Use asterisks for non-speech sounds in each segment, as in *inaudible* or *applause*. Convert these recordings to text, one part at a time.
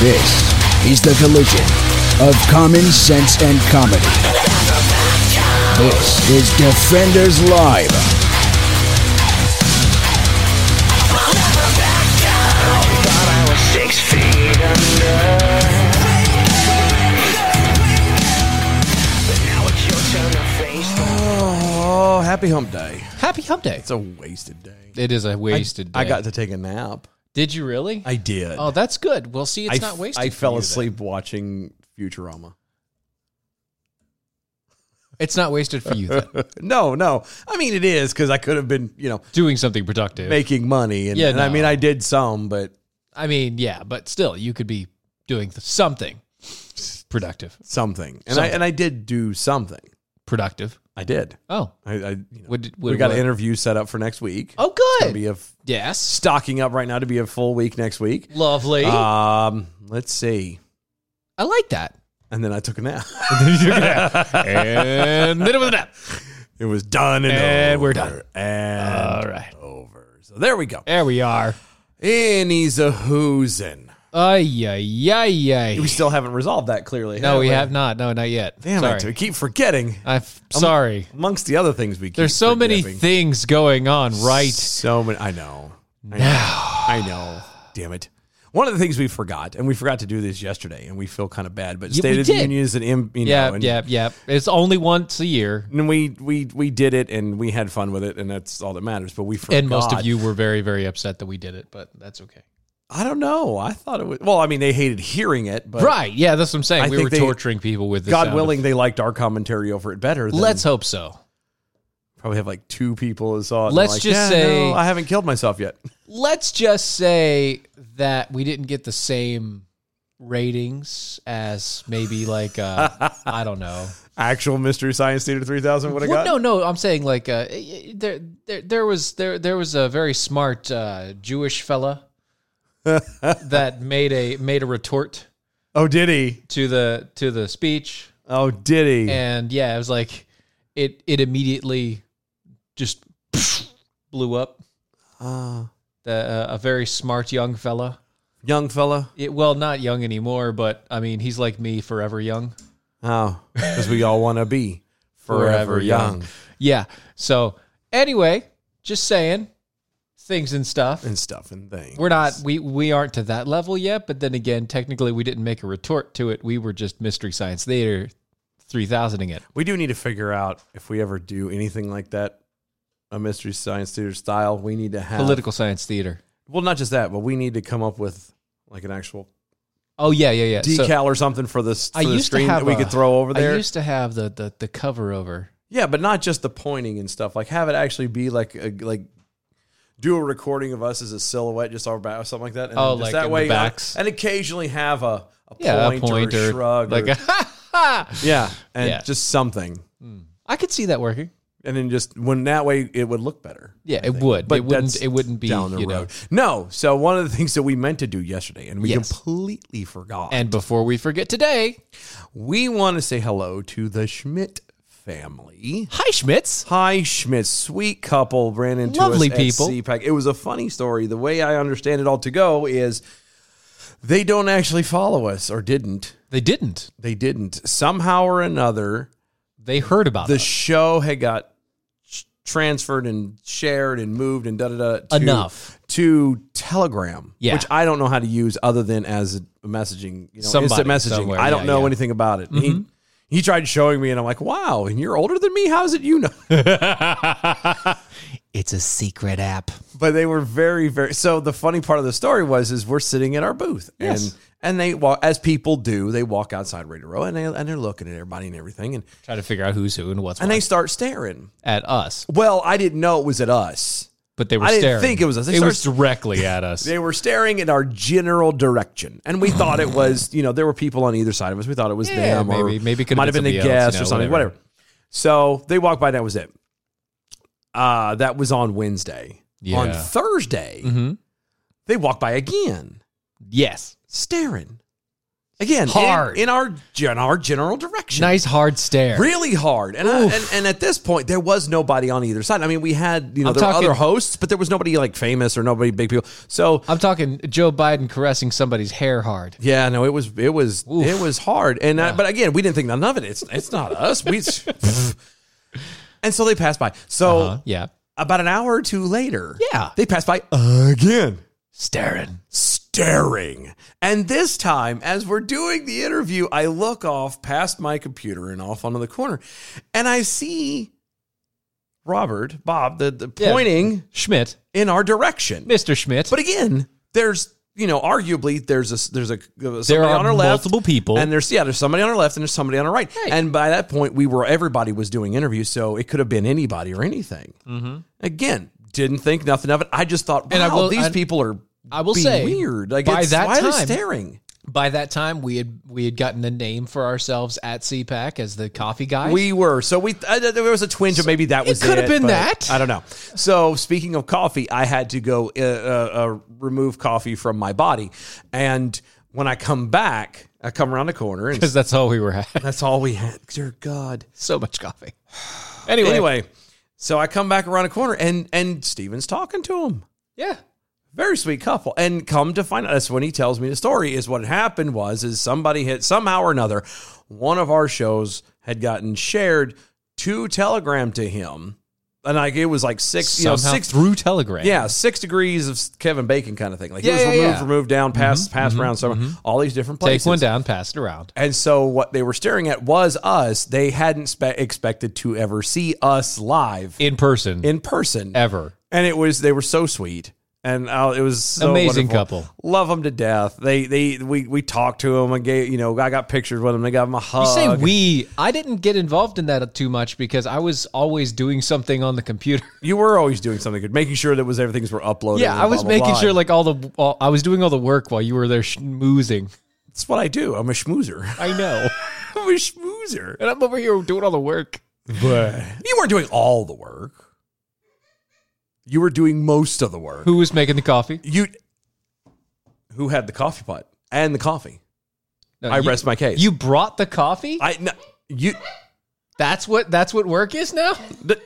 This is the collision of common sense and comedy. This is Defenders Live. Thought I was six feet under. But now it's your turn to face the Oh, happy hump day. Happy Hump Day. It's a wasted day. It is a wasted I, I got to take a nap. Did you really? I did. Oh, that's good. Well, see, it's I not f- wasted. I fell you then. asleep watching Futurama. It's not wasted for you then. *laughs* no, no. I mean, it is because I could have been, you know, Doing something productive. making money, and, Yeah, and I mean, I did some, but I mean, yeah, but still, you could be doing th- something productive. something, and I Something. and I did do something. Productive. I did. Oh, I, I you know, What did- we got what- an interview set up for next week. oh, good. be a f- yes, stocking up right now to be a full week next week. lovely. Um, let's see. I like that. And then I took a nap. *laughs* and then it was a nap. it was done and, And over. we're done. And All right. over. So there we go. There we are. And he's a hoozin'. Ay, ay, ay, ay. We still haven't resolved that clearly. No, we we? have not. No, not yet. Damn sorry. it. We keep forgetting. I'm sorry. Amongst the other things we keep There's so many things going on, right? So many. I know. I know. I know. Damn it. One of the things we forgot, and we forgot to do this yesterday, and we feel kind of bad, but Yeah, State of the. Union is an, im- you know, Yeah, and, yeah, yeah. It's only once a year, and we, we, we did it, and we had fun with it, and that's all that matters, but we forgot. and most of you were very, very upset that we did it, but that's okay. I don't know. I thought it was, well, I mean, they hated hearing it, but right? Yeah, that's what I'm saying. I we were they- torturing people with the God willing, of- they liked our commentary over it better. Than Let's hope so. probably have like two people who saw it. Let's like, just "Yeah, say- no, I haven't killed myself yet. *laughs* Let's just say that we didn't get the same ratings as maybe like uh, *laughs* I don't know. Actual Mystery Science Theater 3000 would have Well, got. no, no, I'm saying like uh, there, there, there was there, there was a very smart uh, Jewish fella *laughs* that made a made a retort Oh, did he? to the to the speech, Oh, did he? and yeah, it was like it it immediately just blew up. Uh, The, uh, a very smart young fella. young fella. It, well, not young anymore, but I mean, he's like me, forever young. Oh, because we all want to be *laughs* forever, young. Yeah. So anyway, just saying things and stuff. and stuff and things. We're not we we aren't to that level yet, but then again, technically we didn't make a retort to it. We were just Mystery Science Theater 3000ing it. We do need to figure out if we ever do anything like that, a Mystery Science Theater style. We need to have Political Science Theater. Well, not just that, but we need to come up with like an actual Oh yeah, yeah, yeah. So decal or something for this for I the used to have that we a- could throw over there. I used to have the the, the cover over. yeah, but not just the pointing and stuff. Like have it actually be like a, like do a recording of us as a silhouette, just our back or something like that. And Oh, like that in the way, backs? and occasionally have a, a Yeah, point, a point or or shrug, like or, a ha *laughs* ha. yeah, and Yeah. just something. I could see that working. and then just when that way it would look better. Yeah, it would. But it wouldn't. It wouldn't be down the you know. road. No. So one of the things that we meant to do yesterday, and we Yes. completely forgot, And before we forget today, we want to say hello to the Schmidt family. hi Schmitz. Hi, Schmidt, sweet couple, ran into Lovely us people. At CPAC. It was a funny story. The way I understand it all to go is they don't actually follow us, or didn't. They didn't. They didn't. Somehow or another, They heard about the us. show had got sh- transferred and shared and moved and da da da to- Enough. to Telegram, Yeah. which I don't know how to use other than as a messaging, you know, Somebody instant messaging. somewhere, I don't yeah, know yeah. anything about it. He mm-hmm. He tried showing me, and I'm like, wow, and you're older than me. How's it you know? *laughs* It's a secret app. but they were very very. So the funny part of the story was, is we're sitting in our booth, Yes. and and they walk as people do. They walk outside Radio Row, and they and they're looking at everybody and everything, and Try to figure out who's who and what's and what they start staring. at us. Well, I didn't know it was at us. But they were I didn't staring. think it was us. They It was directly at *laughs* us. They were staring in our general direction, and we thought it *sighs* was, you know, there were people on either side of us. We thought it was Yeah, them, or maybe- maybe it might have been the guest you or something, whatever. whatever. So they walked by. and That was it. Uh, that was on Wednesday. On Yeah. Thursday, Mhm. they walked by again, Yes. staring again, in- Hard. in, our gen- our general direction. Nice hard stare. Really hard, and, I, and and at this point there was nobody on either side. I mean, we had you know I'm there were talking- other hosts, but there was nobody like famous or nobody big people. So I'm talking Joe Biden caressing somebody's hair hard. Yeah, no, it was it was Oof. it was hard, and I, but again, we didn't think none of it. It's it's not us. We *laughs* and so they passed by. So Uh, yeah. about an hour or two later, Yeah. they passed by again, Staring. Staring. And this time, as we're doing the interview, I look off past my computer and off onto the corner, and I see Robert Bob the, the Yeah. pointing Schmidt. in our direction. Mr. Schmidt. But again, there's you know, arguably there's a there's a somebody There are on our left, multiple people. and there's yeah, there's somebody on our left and there's somebody on our right. Right. And by that point, we were everybody was doing interviews, so it could have been anybody or anything. Mm-hmm. Again, didn't think nothing of it. I just thought, wow, And I will- these I- people are I will say, weird. Like by it's- that why are they staring? By that time, we had we had gotten a name for ourselves at CPAC as the coffee guys. We were so we. Uh, there was a twinge of maybe that was it could have been that. I don't know. So speaking of coffee, I had to go uh, uh, uh, remove coffee from my body, and when I come back, I come around the corner and *laughs* because that's all we were. That's all we had. Dear God. so much coffee. *sighs* Anyway, Anyway, so I come back around a corner and and Steven's talking to him. Yeah. Very sweet couple. And come to find out, that's when he tells me the story. Is what happened was is somebody hit somehow or another, one of our shows had gotten shared to Telegram to him, and like it was like six, you know, six through Telegram. Yeah, six degrees of Kevin Bacon kind of thing. Like Yeah, he was yeah, removed, yeah. Mm-hmm, removed down, passed, passed around, so all these different places. Take one down, pass it around. And so what they were staring at was us. They hadn't spe- expected to ever see us live In person. in person ever. and it was they were so sweet and uh, it was so Amazing wonderful. couple. Love them to death. They they we we talked to them and gave you know I got pictures with them. They got them a hug. You say we. I didn't get involved in that too much because I was always doing something on the computer. *laughs* You were always doing something good, making sure that was everything's were uploaded. Yeah, I was blah, blah, making blah. sure like all the all, I was doing all the work while you were there schmoozing. that's what I do. I'm a schmoozer. I know. *laughs* I'm a schmoozer. and I'm over here doing all the work. But you weren't doing all the work. You were doing most of the work. Who was making the coffee? You who had the coffee pot and the coffee? No, I you- rest my case. You brought the coffee? I no, you that's what that's what work is now? the,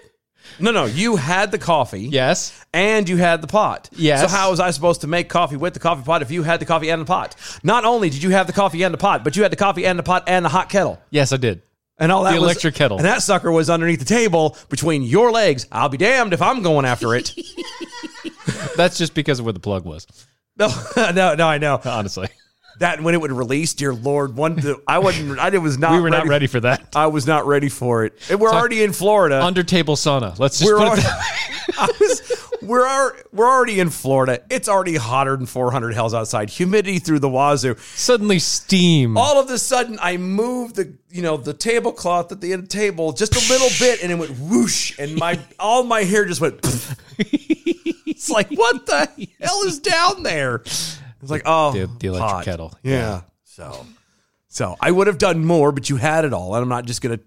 no no you had the coffee. Yes. and you had the pot. Yes. So how was I supposed to make coffee with the coffee pot if you had the coffee and the pot? Not only did you have the coffee and the pot, but you had the coffee and the pot and the hot kettle. Yes, I did. And all that The was- electric kettle. And that sucker was underneath the table between your legs. I'll be damned if I'm going after it. *laughs* That's just because of where the plug was. no, *laughs* no, no, I know. Honestly. That when it would release, dear Lord, one I wasn't I was not we were not ready for that. I was not ready for it. And we're already in Florida. Under table sauna. Let's just we're put it already, *laughs* I was, we're al- we're already in Florida. It's already hotter than 400 hells outside. Humidity through the wazoo. suddenly steam. All of a sudden, I moved the you know the tablecloth at the end of the table just a little bit, and it went whoosh, and my all my hair just went. it's like what the hell is down there? It's like oh, The- the electric hot. kettle. Yeah. Yeah. So, so I would have done more, but you had it all, and I'm not just gonna,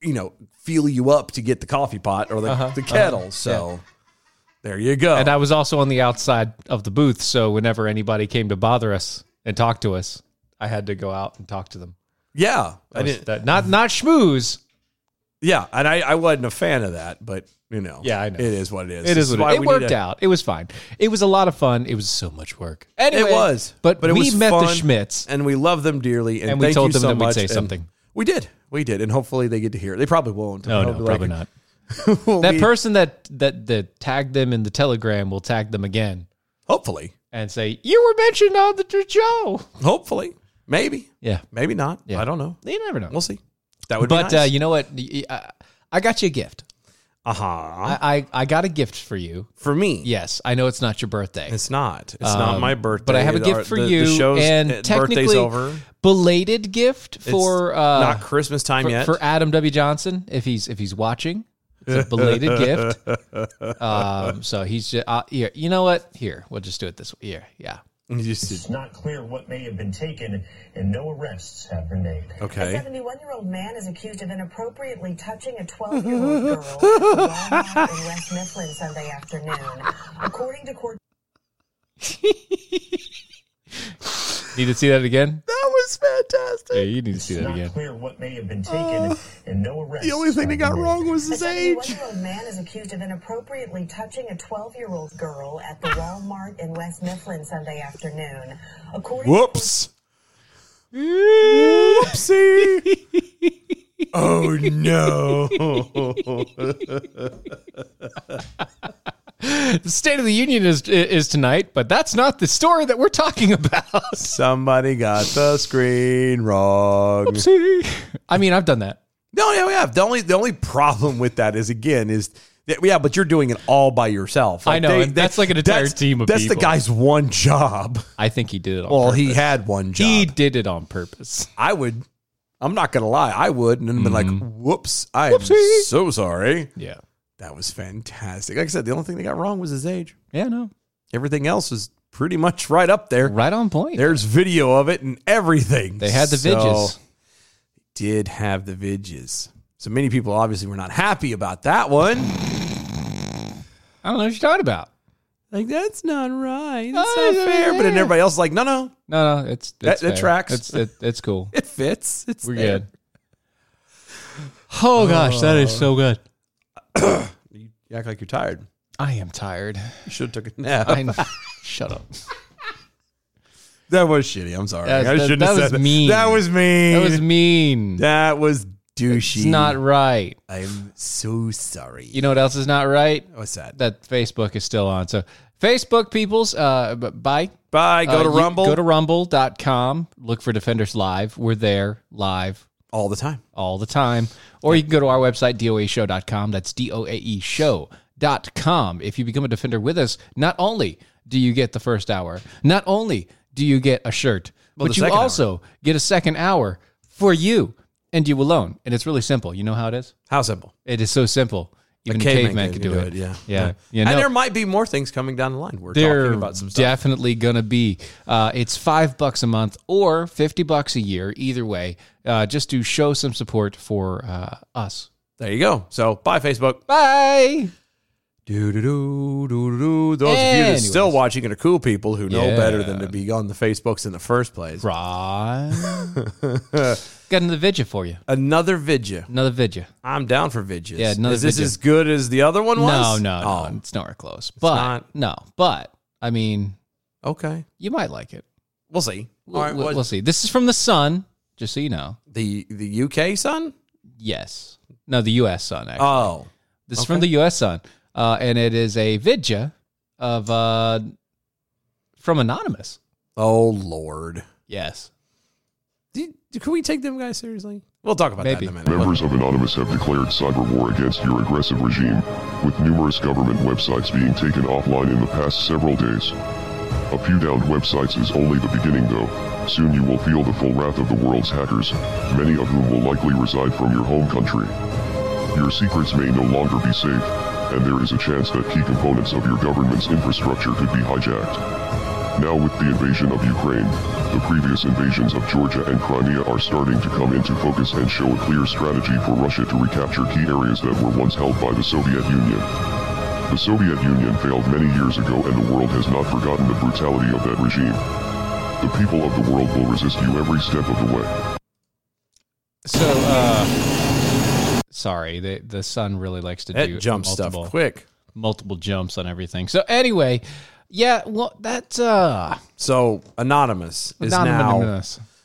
you know, feel you up to get the coffee pot or the, uh-huh. the uh-huh. kettle. So. There you go. And I was also on the outside of the booth, so whenever anybody came to bother us and talk to us, I had to go out and talk to them. yeah, I That didn't. that- not not schmooze. Yeah, and I, I wasn't a fan of that, but you know, Yeah, I know. it is what it is. It This is what why it, it worked out. It was fine. It was a lot of fun. It was so much work. Anyway, It was, but, but it we met the Schmitz. and we love them dearly. And, And we told them so that we'd say something. We did, we did, and hopefully they get to hear. it. They probably won't. No, no, probably like, not. *laughs* we'll That person that that that tagged them in the telegram will tag them again Hopefully, and say you were mentioned on the show. hopefully, maybe, Yeah, maybe not. Yeah. I don't know. you never know. We'll see. That would but be uh, nice. you know what? I got you a gift. Uh huh. I, I I got a gift for you. For me, Yes, I know it's not your birthday. it's not. It's not Um, my birthday. But I have a gift for the- the you, show's- and uh, birthday's technically over. belated gift for uh, not Christmas time for, yet. for Adam W. Johnson if he's if he's watching. It's a belated *laughs* gift. Um, so he's just uh, here. You know what? Here, we'll just do it this way. Here, yeah. You just- It's not clear what may have been taken, and no arrests have been made. Okay. A 71 year old man is accused of inappropriately touching a 12 year old girl at *laughs* Walmart in West Mifflin Sunday afternoon. According to court *laughs* Need to see that again? That was fantastic. Yeah, you need to see It's that not again. clear what may have been taken, uh, and no arrests. The only thing they got wrong was A his 71 age. year old man is accused of inappropriately touching a 12 year old girl at the Walmart in West Mifflin Sunday afternoon. According Whoops. Whoopsie. *laughs* oh no. *laughs* The State of the Union is is tonight, but that's not the story that we're talking about. *laughs* Somebody got the screen wrong. I mean, I've done that. No, yeah, we have. The only the only problem with that is again is that, yeah, but you're doing it all by yourself. I know, and that's like an entire team of That's the guy's one job. I think he did it on Well, purpose. he had one job. He did it on purpose. I would. I'm not gonna lie. I would, and then been like, mm-hmm. "Whoops, I am Whoopsie. so sorry." Yeah. That was fantastic. Like I said, the only thing they got wrong was his age. Yeah, no. Everything else is pretty much right up there. Right on point. There's video of it and everything. They had the So, vidges. Did have the vidges. So many people obviously were not happy about that one. I don't know what you're talking about. Like that's not right. That's Oh, not yeah, fair. But then everybody else is like, no, no, No, no, it's, it's that fair. tracks. It's it, it's cool. *laughs* it fits. It's We're there. good. Oh gosh, that is so good. You act like you're tired. I am tired. You should have took a nap. I *laughs* shut up. that was shitty. I'm sorry. That's- I that- shouldn't that have was said that. mean. That was mean. That was mean. That was douchey. It's not right. I'm so sorry. You know what else is not right? What's that? That Facebook is still on. So Facebook peoples, uh, b- bye. Bye. Go Uh, to you- Rumble Go to rumble.com. Look for Defenders Live. We're there live all the time. all the time. Or you can go to our website, doaeshow.com. That's D-O-A-E show.com. If you become a defender with us, not only do you get the first hour, not only do you get a shirt, Well, but you also get a second hour for you and you alone. And it's really simple. You know how it is? How simple. It is so simple. Even a caveman, could do, it. Yeah. Yeah. You know, And there might be more things coming down the line. We're talking about some stuff. definitely gonna be. Uh, it's five bucks a month or fifty bucks a year, either way, uh, just to show some support for uh, us. there you go. So bye, Facebook. Bye. Do do do do do. Those of you that are still watching and are cool people who know Yeah. better than to be on the Facebooks in the first place. Right. *laughs* Got another vidya for you. Another vidya. Another vidya. I'm down for vidjas. Yeah, another Is this vidya. as good as the other one No, was? no, no. Oh, It's nowhere close. But not? no, but I mean, okay. you might like it. We'll see. We'll, All right. we'll- we'll see. This is from the Sun, just so you know. the the UK Sun. Yes. No, the U.S. Sun. Actually. Oh, This is from the U.S. Sun, uh, and it is a vidya of uh, from anonymous. oh Lord. Yes, Do, do- can we take them guys seriously? We'll talk about Maybe. that in a minute. Members of Anonymous have declared cyber war against your aggressive regime, with numerous government websites being taken offline in the past several days. A few downed websites is only the beginning though. Soon you will feel the full wrath of the world's hackers, many of whom will likely reside from your home country. Your secrets may no longer be safe, and there is a chance that key components of your government's infrastructure could be hijacked. Now with the invasion of Ukraine, the previous invasions of Georgia and Crimea are starting to come into focus and show a clear strategy for Russia to recapture key areas that were once held by the Soviet Union. The Soviet Union failed many years ago and the world has not forgotten the brutality of that regime. The people of the world will resist you every step of the way. So, uh, sorry, the the sun really likes to That do jump stuff multiple, quick. multiple jumps on everything. So anyway, yeah, well, that uh, So anonymous is now.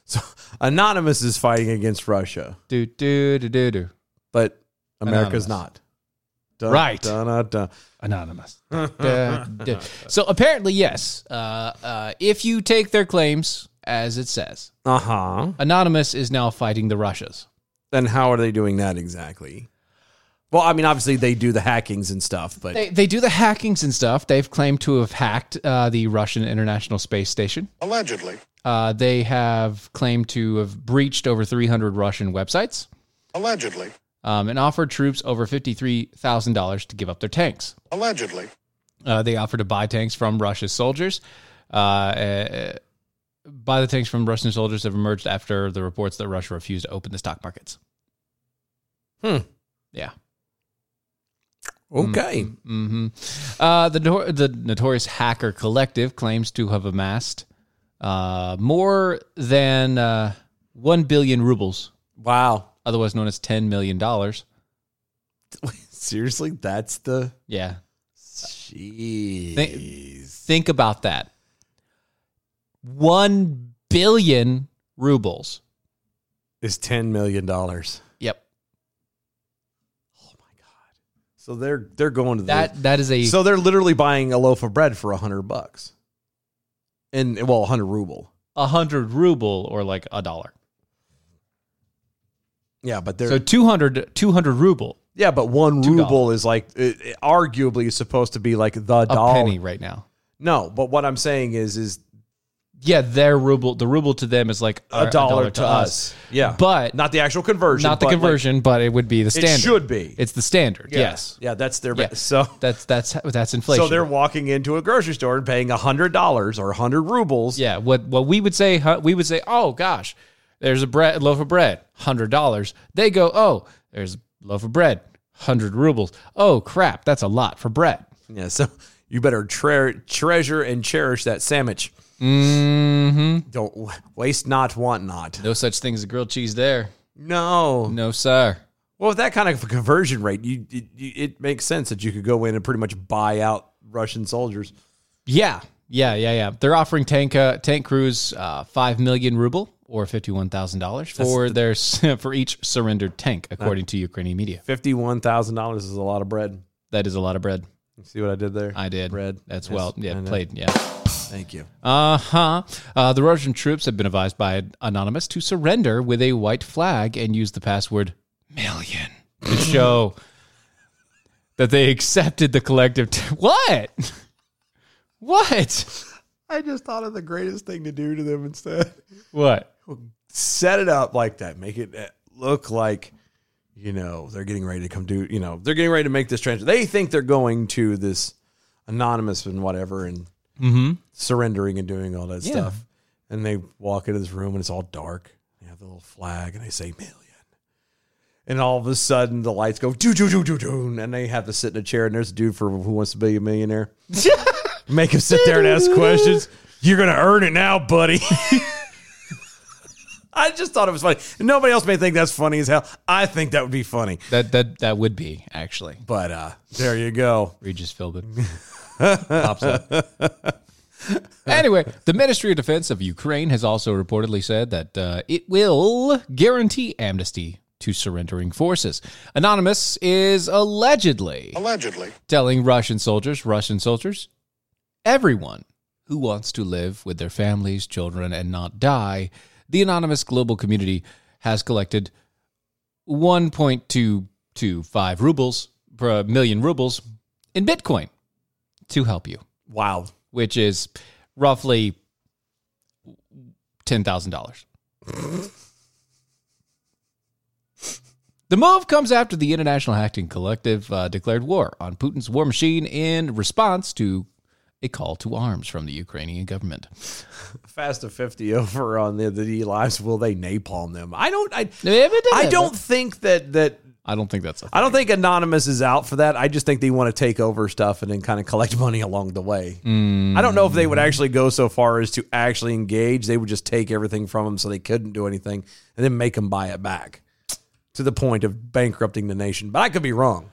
So anonymous is fighting against Russia, Do do do do do. but America's Anonymous. not. Dun, Right. dun, dun, dun. Anonymous. So apparently, yes. Uh, uh, if you take their claims as it says, Uh huh. Anonymous is now fighting the Russias. Then how are they doing that exactly? Well, I mean, obviously they do the hackings and stuff, but They, they do the hackings and stuff. They've claimed to have hacked uh, the Russian International Space Station. Allegedly. Uh, they have claimed to have breached over 300 Russian websites Allegedly. um, and offered troops over $53,000 to give up their tanks. Allegedly. Uh, they offered to buy tanks from Russia's soldiers. Uh, uh, buy the tanks from Russian soldiers have emerged after the reports that Russia refused to open the stock markets. Hmm. Yeah. okay. hmm Uh, the the notorious hacker collective claims to have amassed uh, more than uh, one billion rubles, Wow. otherwise known as ten million dollars. *laughs* Seriously, that's the. Yeah, Jeez. think about that. One billion rubles. Is ten million dollars. Yep. Oh my god. So they're they're going to the, That that is a So they're literally buying a loaf of bread for a hundred bucks, and well, a hundred ruble. a hundred ruble or like a dollar. Yeah, but they're So 200, 200 ruble, yeah, but one $2. ruble is like it, it arguably is supposed to be like the a dollar. penny right now. No, but what I'm saying is is Yeah, their ruble, the ruble to them is like a, dollar, to us. Yeah, But not the actual conversion. not the but, like, conversion, but it would be the standard. it should be. It's the standard. Yeah. Yes. Yeah, that's their Yeah. so. *laughs* That's that's that's inflation. So they're walking into a grocery store and paying a hundred dollars or a hundred rubles. yeah. What what we would say, huh, we would say, oh gosh, there's a bread loaf of bread, hundred dollars. They go, oh, there's a loaf of bread, hundred rubles. Oh crap, that's a lot for bread. Yeah, so you better tre- treasure and cherish that sandwich. Mm-hmm. Don't waste not, want not. No such thing as a grilled cheese there. No. No sir. Well, with that kind of conversion rate, you it, you- it makes sense that you could go in and pretty much buy out Russian soldiers. Yeah, yeah, yeah, yeah. They're offering tank uh, tank crews uh, five million ruble or fifty one thousand dollars for their *laughs* for each surrendered tank, according to Ukrainian media. Fifty-one thousand dollars is a lot of bread. That is a lot of bread. You see what I did there? I did. Bread. That's Yes, well, yeah, played. Yeah. Thank you. Uh-huh. Uh The Russian troops have been advised by Anonymous to surrender with a white flag and use the password million to *laughs* show that they accepted the collective. T- what? What? I just thought of the greatest thing to do to them instead. What? Set it up like that. Make it uh, look like, you know, they're getting ready to come do, you know, they're getting ready to make this transfer. They think they're going to this anonymous and whatever and surrendering and doing all that Yeah. stuff. And they walk into this room and it's all dark. They have the little flag and they say million. And all of a sudden the lights go doo doo doo doo doo, and they have to sit in a chair. And there's a dude for Who Wants to Be a Millionaire. *laughs* Make him sit there and ask questions. You're gonna earn it now, buddy. *laughs* I just thought it was funny. Nobody else may think that's funny as hell. I think that would be funny. That that that would be actually But uh there you go. Regis Philbin *laughs* pops *laughs* up. anyway, the Ministry of Defense of Ukraine has also reportedly said that uh, it will guarantee amnesty to surrendering forces. Anonymous is allegedly Allegedly. telling Russian soldiers, Russian soldiers, everyone who wants to live with their families, children, and not die, the anonymous global community has collected 1.225 rubles per million rubles in Bitcoin to help you, Wow. which is roughly $10,000. The move comes after the International Hacking Collective uh, declared war on Putin's war machine in response to a call to arms from the Ukrainian government. *laughs* Fast of 50 over on the the lives. Will they napalm them? I don't I, I I don't think that that I don't think that's I don't think Anonymous is out for that. I just think they want to take over stuff and then kind of collect *laughs* money along the way. I don't know if they would actually go so far as to actually engage. They would just take everything from them so they couldn't do anything and then make them buy it back to the point of bankrupting the nation. But I could be wrong.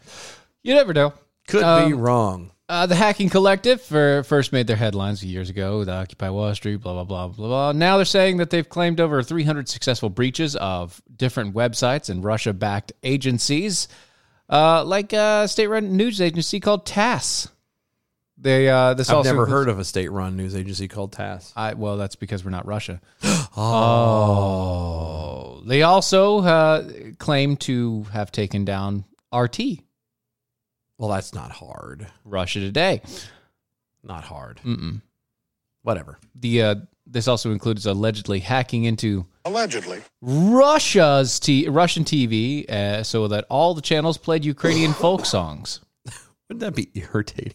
You never know. Could be Um, wrong. Uh, the Hacking Collective for, first made their headlines years ago with Occupy Wall Street, blah, blah, blah, blah, blah. Now they're saying that they've claimed over 300 successful breaches of different websites and Russia backed agencies, uh, like a state run news agency called TASS. They, uh, this I've never heard of a state-run news agency called TASS. I, well, that's because we're not Russia. *gasps* oh. They also uh, claim to have taken down RT, Well, that's not hard. Russia Today. Not hard. Mm-mm. Whatever. The uh, this also includes allegedly hacking into Allegedly. Russia's t- Russian TV uh, so that all the channels played Ukrainian *laughs* folk songs. Wouldn't that be irritating?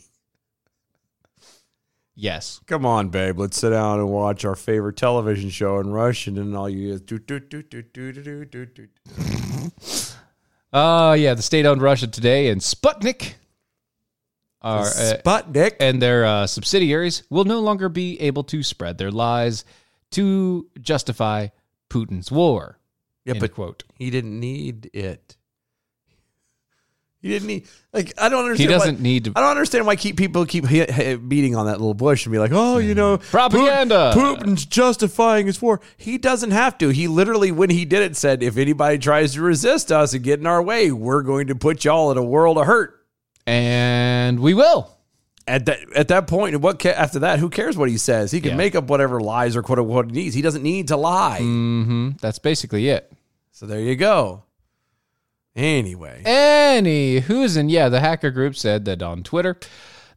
Yes. Come on, babe. Let's sit down and watch our favorite television show in Russian, and all you do do do do do do do do *laughs* Oh yeah, the state-owned Russia Today and Sputnik are uh, Sputnik. and their uh, subsidiaries will no longer be able to spread their lies to justify Putin's war. Yeah, but quote. he didn't need it. He didn't need like I don't understand. He doesn't why, need to- I don't understand why keep people keep hit, hit- beating on that little bush and be like, oh, you know, Propaganda. Putin- Putin's justifying his war. He doesn't have to. He literally, when he did it, said, if anybody tries to resist us and get in our way, we're going to put y'all in a world of hurt. And we will. At that at that point, what ca- after that? Who cares what he says? He can Yeah. make up whatever lies or quote unquote he needs. He doesn't need to lie. hmm That's basically it. So there you go. Anyway, Any who's in yeah, the hacker group said that on Twitter,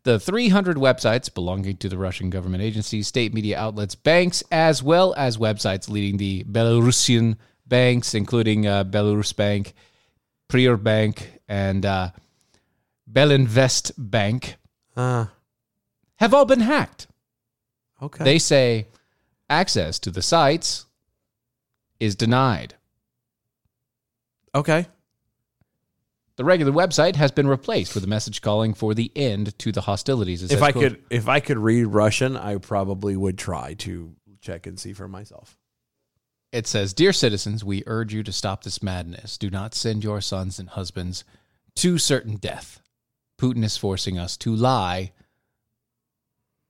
the 300 websites belonging to the Russian government agencies, state media outlets, banks, as well as websites leading the Belarusian banks, including uh, Belarus Bank, Prior Bank, and uh, Belinvest Bank, uh, have all been hacked. okay. They say access to the sites is denied. okay. The regular website has been replaced with a message calling for the end to the hostilities. It If I quote, could, if I could read Russian, I probably would try to check and see for myself. it says, Dear citizens, we urge you to stop this madness. Do not send your sons and husbands to certain death. Putin is forcing us to lie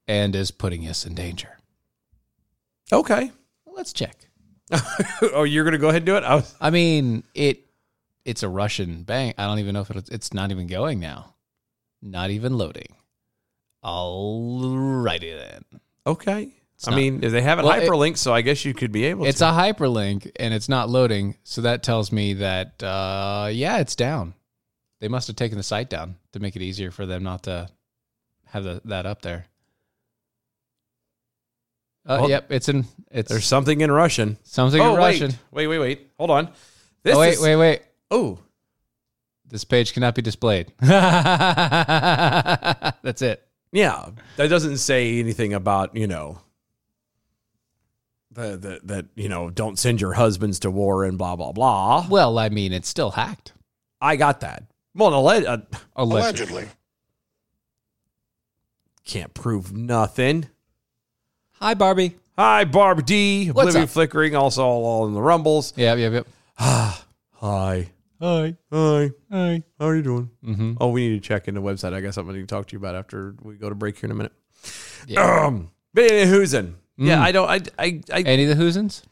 and is putting us in danger. Okay. Let's check. *laughs* oh, you're going to go ahead and do it? I was, I mean, it it's a Russian bank. I don't even know if it, it's not even going now. Not even loading. Alrighty then. okay. I not- mean, they have it Well, it- so I guess you could be able to It's to. a hyperlink and it's not loading, so that tells me that uh, yeah, it's down. They must have taken the site down to make it easier for them not to have the, that up there. Uh, Well, yep, it's in. It's There's something in Russian. something oh, in Russian. Wait, wait, wait, wait. Hold on. This oh, wait, is, wait, wait. Oh, This page cannot be displayed. *laughs* That's it. yeah. That doesn't say anything about, you know, the, the, that, you know, don't send your husbands to war and blah, blah, blah. Well, I mean, it's still hacked. I got that. Well, alleg- uh, Allegedly. can't prove nothing. Hi, Barbie. Hi, Barb D. What's Oblivion up? Flickering, also all in the rumbles. Yep, yep, yep. *sighs* Hi. Hi. Hi. Hi. How are you doing? Mm-hmm. Oh, we need to check in the website. I got something to talk to you about after we go to break here in a minute. Yeah. Um, but anyway, who's in? Yeah, Mm. I don't. I, I, I. Any of the Hoosins?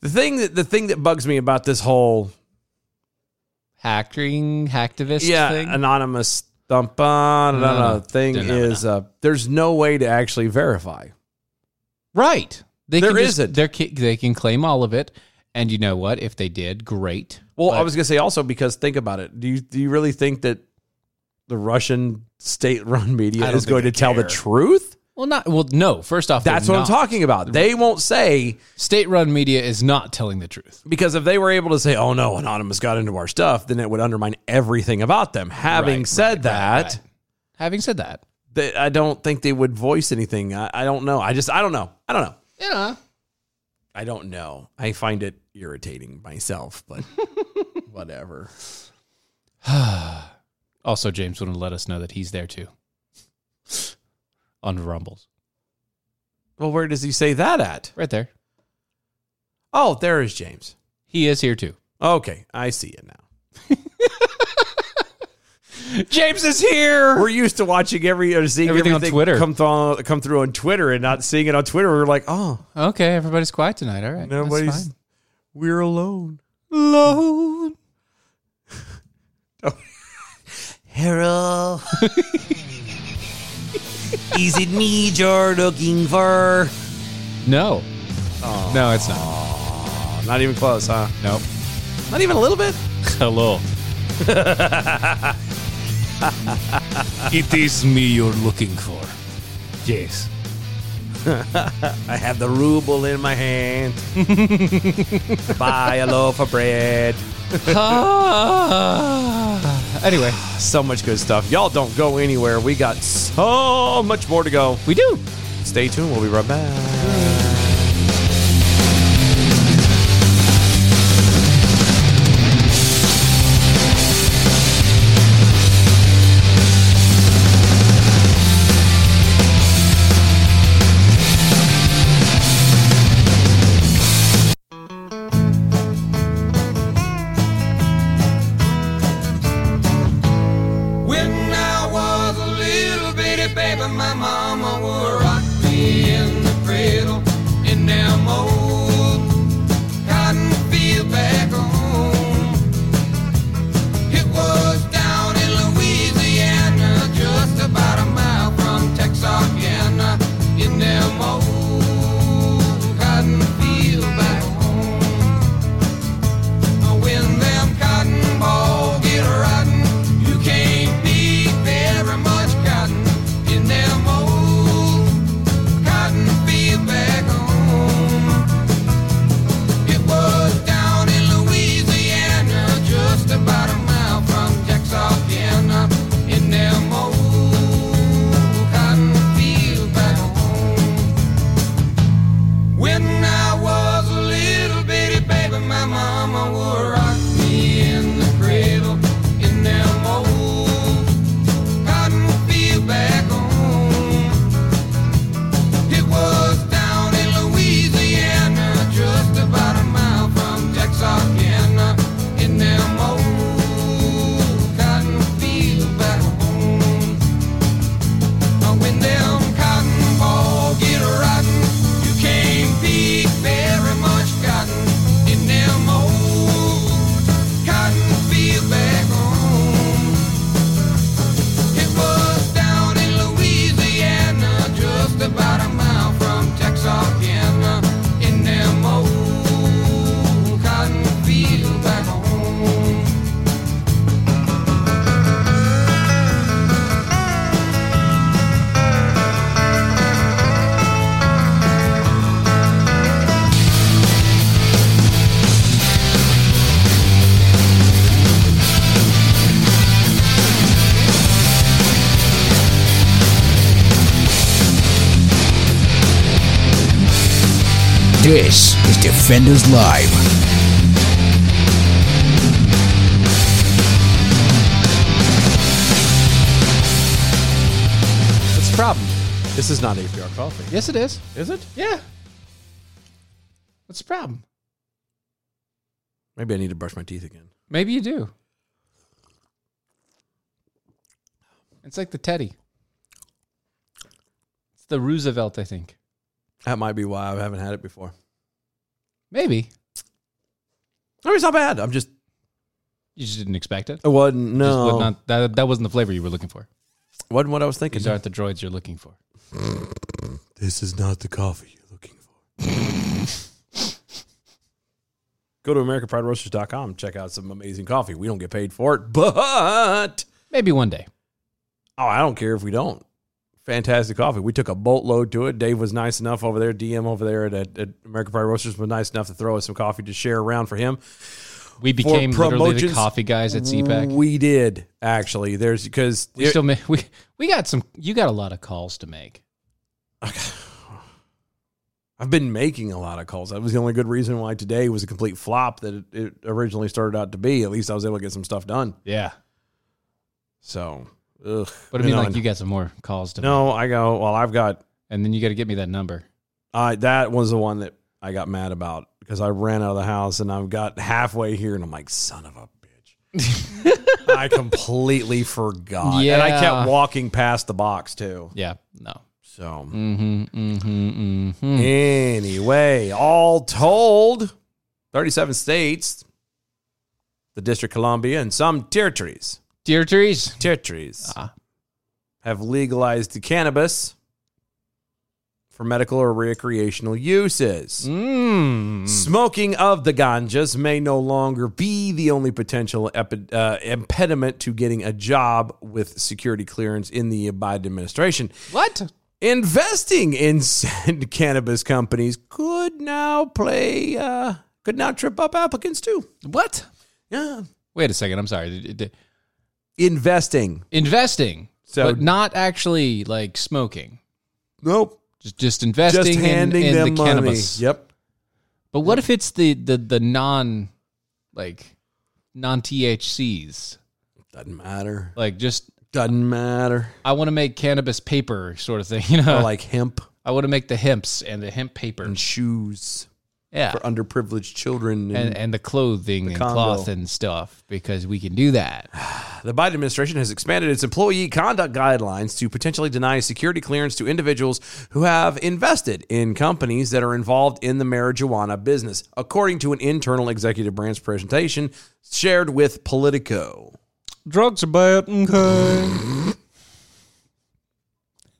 The thing that the thing that bugs me about this whole Hacking, hacktivist yeah thing? anonymous thump on No. thing No, no, is uh, there's no way to actually verify. Right. They There can just, isn't. they're They can claim all of it. And you know what? If they did, great. Well, I was gonna say also because think about it. Do you do you really think that the Russian state-run *laughs* media is going to tell the truth? Well, not well. No. First off, That's what I'm talking about. They won't say State-run media is not telling the truth. because if they were able to say, "Oh no, anonymous got into our stuff," then it would undermine everything about them. Having Right, said right, that, right. Having said that, they, I don't think they would voice anything. I, I don't know. I just I don't know. I don't know. you know, I don't know. I find it irritating myself, but *laughs* whatever. *sighs* Also, James wouldn't let us know that he's there too *sighs* on Rumbles, Well, where does he say that at? right there. Oh, there is James. He is here too. Okay, I see it now. *laughs* *laughs* James is here. We're used to watching every or seeing Everything everything, on Twitter. come through come through on Twitter and not seeing it on Twitter. We're like, oh, Okay, everybody's quiet tonight. All right, nobody's. fine. We're alone. alone. *laughs* Harold, is it me you're looking for? No, no, it's not. Oh, not even close, huh? Nope. Not even a little bit. *laughs* Hello. It is me you're looking for. Yes. *laughs* I have the ruble in my hand. *laughs* Buy a loaf of bread. Ah. anyway, ah, So much good stuff. Y'all don't go anywhere. We got so much more to go. we do. Stay tuned. We'll be right back. This is Defenders Live. What's the problem? This is not APR coffee. Yes, it is. Is it? Yeah. What's the problem? Maybe I need to brush my teeth again. Maybe you do. It's like the Teddy. It's the Roosevelt, I think. That might be why I haven't had it before. Maybe. I mean, it's not bad. I'm just. You just didn't expect it. It wasn't. Just No. would not- that, that wasn't the flavor you were looking for. wasn't what I was thinking. These aren't the droids you're looking for. *laughs* This is not the coffee you're looking for. *laughs* Go to AmericanPrideRoasters.com. Check out some amazing coffee. We don't get paid for it, but Maybe one day. oh, I don't care if we don't. Fantastic coffee. We took a boatload to it. Dave was nice enough over there. DM over there at, at, American Pride Roasters was nice enough to throw us some coffee to share around for him. We became literally the coffee guys at CPAC. We did actually. There's because We still ma- we we got some. You got a lot of calls to make. I've been making a lot of calls. That was the only good reason why today was a complete flop that it, it originally started out to be. At least I was able to get some stuff done. Yeah, So, ugh. but I mean, like you got some more calls to No, I go. Well, I've got. and then you got to get me that number. Uh, that was the one that I got mad about because I ran out of the house and I've got halfway here and I'm like, son of a bitch. *laughs* I completely forgot. And I Yeah. kept walking past the box too. Yeah, no. So, Mm-hmm. Mm-hmm. Mm-hmm. anyway, all told, 37 states, the District of Columbia, and some territories, Dear trees. territories Ah. have legalized cannabis for medical or recreational uses. Mm. Smoking of the ganjas may no longer be the only potential epi- uh, impediment to getting a job with security clearance in the Biden administration. What? Investing in said *laughs* cannabis companies could now play, uh, could now trip up applicants too. What? Yeah. Wait a second. I'm sorry. Investing. Investing, So- but not actually like smoking. Nope. Just just investing Just handing in, in them the money. cannabis. Yep. But what if it's the the the non like non THCs? Doesn't matter. Like just Doesn't matter. I want to make cannabis paper sort of thing, *laughs* you know. Or like hemp I want to make the hemps and the hemp paper. and shoes Yeah. for underprivileged children. And, and and the clothing and Congo. cloth and stuff because we can do that. *sighs* the Biden administration has expanded its employee conduct guidelines to potentially deny security clearance to individuals who have invested in companies that are involved in the marijuana business, according to an internal executive branch presentation shared with Politico. Drugs are bad. Okay.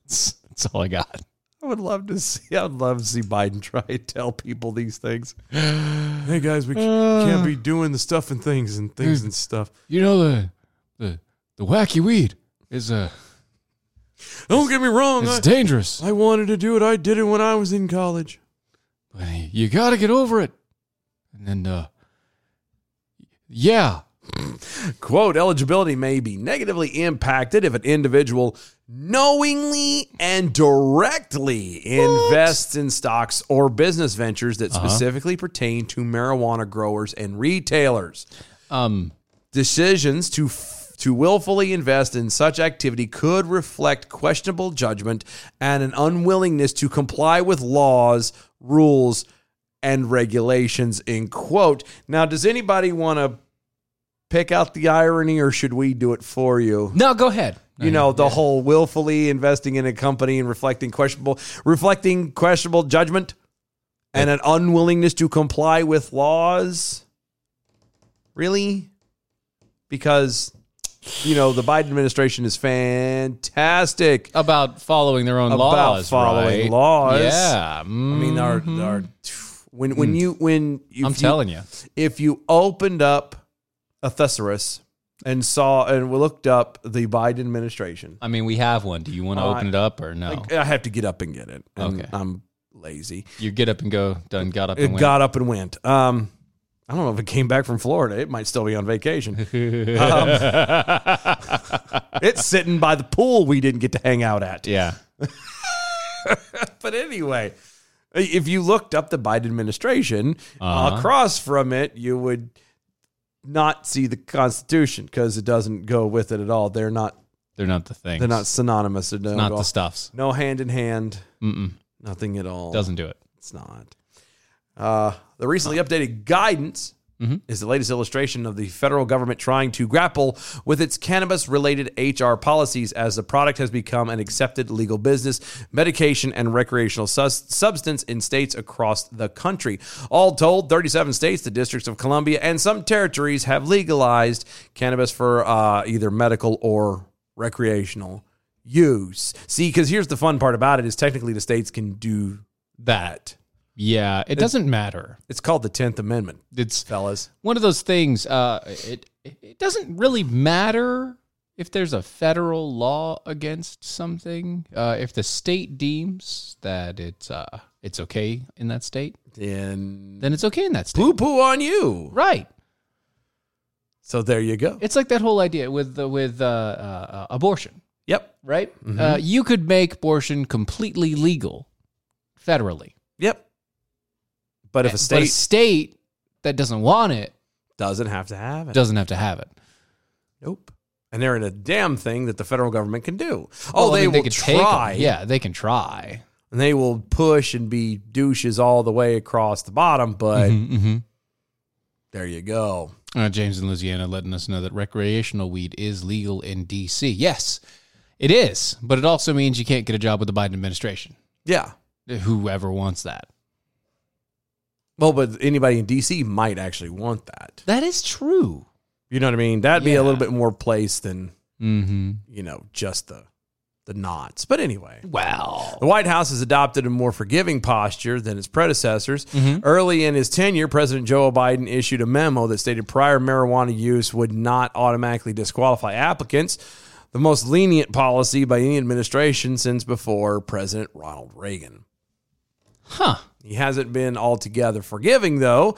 that's, *laughs* that's all I got. I would love to see. I would love to see Biden try and tell people these things. *sighs* Hey guys, we can't be doing the stuff and things and things and stuff. You know the the the wacky weed is uh Don't get me wrong. it's I, dangerous. I wanted to do it. I did it when I was in college. But you got to get over it. And then uh yeah, Quote, eligibility may be negatively impacted if an individual knowingly and directly invests in stocks or business ventures that specifically pertain to marijuana growers and retailers. um Decisions to f- to willfully invest in such activity could reflect questionable judgment and an unwillingness to comply with laws, rules, and regulations. In quote. Now, does anybody want to pick out the irony, or should we do it for you? no, go ahead. You know the whole willfully investing in a company and reflecting questionable, reflecting questionable judgment, and an unwillingness to comply with laws. Really? Because you know the Biden administration is fantastic. about following their own laws. About laws, following right? laws. Yeah, I mean, our our when when you when you, Mm-hmm. I'm telling you, if you opened up a thesaurus and saw and we looked up the Biden administration, I mean, we have one. Do you want to Uh, open it up or no? I, I have to get up and get it. And Okay. I'm lazy. you get up and go. Done. Got up It and went. got up and went. Um, I don't know if it came back from Florida. It might still be on vacation. *laughs* um, it's sitting by the pool we didn't get to hang out at. yeah. *laughs* But anyway, If you looked up the Biden administration, Uh-huh. across from it, you would not see the Constitution because it doesn't go with it at all. They're not. They're not the thing. They're not synonymous. They're not the stuffs. No hand in hand. Mm-mm. Nothing at all. Doesn't do it. It's not. Uh, the recently updated guidance Mhm. is the latest illustration of the federal government trying to grapple with its cannabis related HR policies as the product has become an accepted legal business, medication, and recreational sus- substance in states across the country. All told, 37 states, the Districts of Columbia, and some territories have legalized cannabis for uh, either medical or recreational use. See, because here's the fun part about it is technically the states can do that. Yeah, it doesn't matter. It's called the Tenth Amendment, It's fellas. one of those things. Uh, it it doesn't really matter if there's a federal law against something. Uh, if the state deems that it's uh, it's okay in that state, And then it's okay in that state. poo poo on you. Right. So there you go. It's like that whole idea with the, with uh, uh, uh, abortion, Yep. right? Uh, you could make abortion completely legal federally. Yep. But if a But state state that doesn't want it doesn't have to have it, doesn't have to have it. nope. And they're in a damn thing that the federal government can do. Oh, Well, I they mean, will 'em. try. Yeah, they can try. And they will push and be douches all the way across the bottom, but Mm-hmm. there you go. Uh, James in Louisiana letting us know that recreational weed is legal in D.C. Yes, it is, but it also means you can't get a job with the Biden administration. Yeah. Whoever wants that. Well, but anybody in DC might actually want that. That is true. You know what I mean? That'd be Yeah. a little bit more place than Mm-hmm. you know, just the the knots. But anyway. Well, The White House has adopted a more forgiving posture than its predecessors. Mm-hmm. Early in his tenure, President Joe Biden issued a memo that stated prior marijuana use would not automatically disqualify applicants, the most lenient policy by any administration since before President Ronald Reagan. Huh? He hasn't been altogether forgiving, though.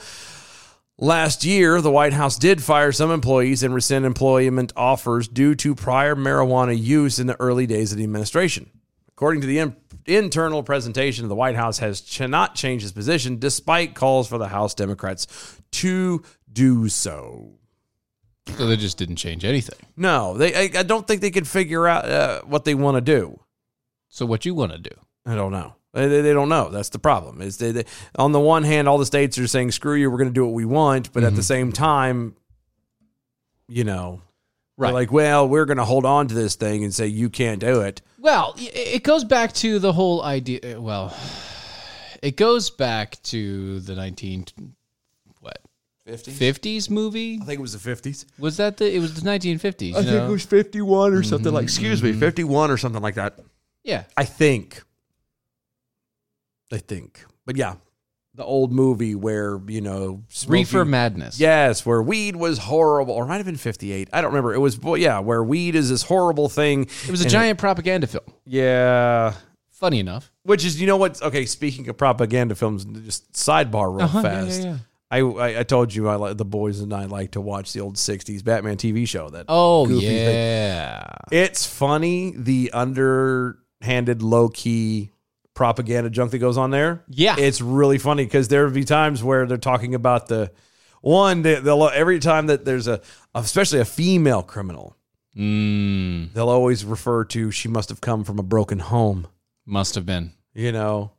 Last year, the White House did fire some employees and rescind employment offers due to prior marijuana use in the early days of the administration. According to the in- internal presentation, the White House has ch- not changed its position despite calls for the House Democrats to do so. So they just didn't change anything. No, they. I, I don't think they could figure out uh, what they want to do. So what you want to do? I don't know. They, they they don't know. That's the problem. Is they, they on the one hand, all the states are saying "screw you," we're going to do what we want, but at the mm-hmm. same time, you know, Right. like, well, we're going to hold on to this thing and say you can't do it. Well, it goes back to the whole idea. Eh, well, it goes back to the nineteen what fifties movie. I think it was the fifties. Was that the? It was the nineteen fifties. I think it was fifty-one or something like. Excuse me, mm-hmm. fifty-one or something like that. Yeah. I think. I think, but yeah, the old movie where you know Reefer Madness. Yes, where weed was horrible, or it might have been 58. I don't remember. It was, well, yeah, where weed is this horrible thing. It was a giant propaganda film. Yeah. Funny enough. Which is, you know what? Okay, speaking of propaganda films, just sidebar real Uh-huh, fast. yeah, yeah. I, I I told you I like the boys and I like to watch the old '60s Batman TV show. That Oh goofy thing. yeah. it's funny the underhanded, low key propaganda junk that goes on there. Yeah. it's really funny because there would be times where they're talking about the one. They, they'll every time that there's a, especially a female criminal, Mm, they'll always refer to she must have come from a broken home. must have been. You know,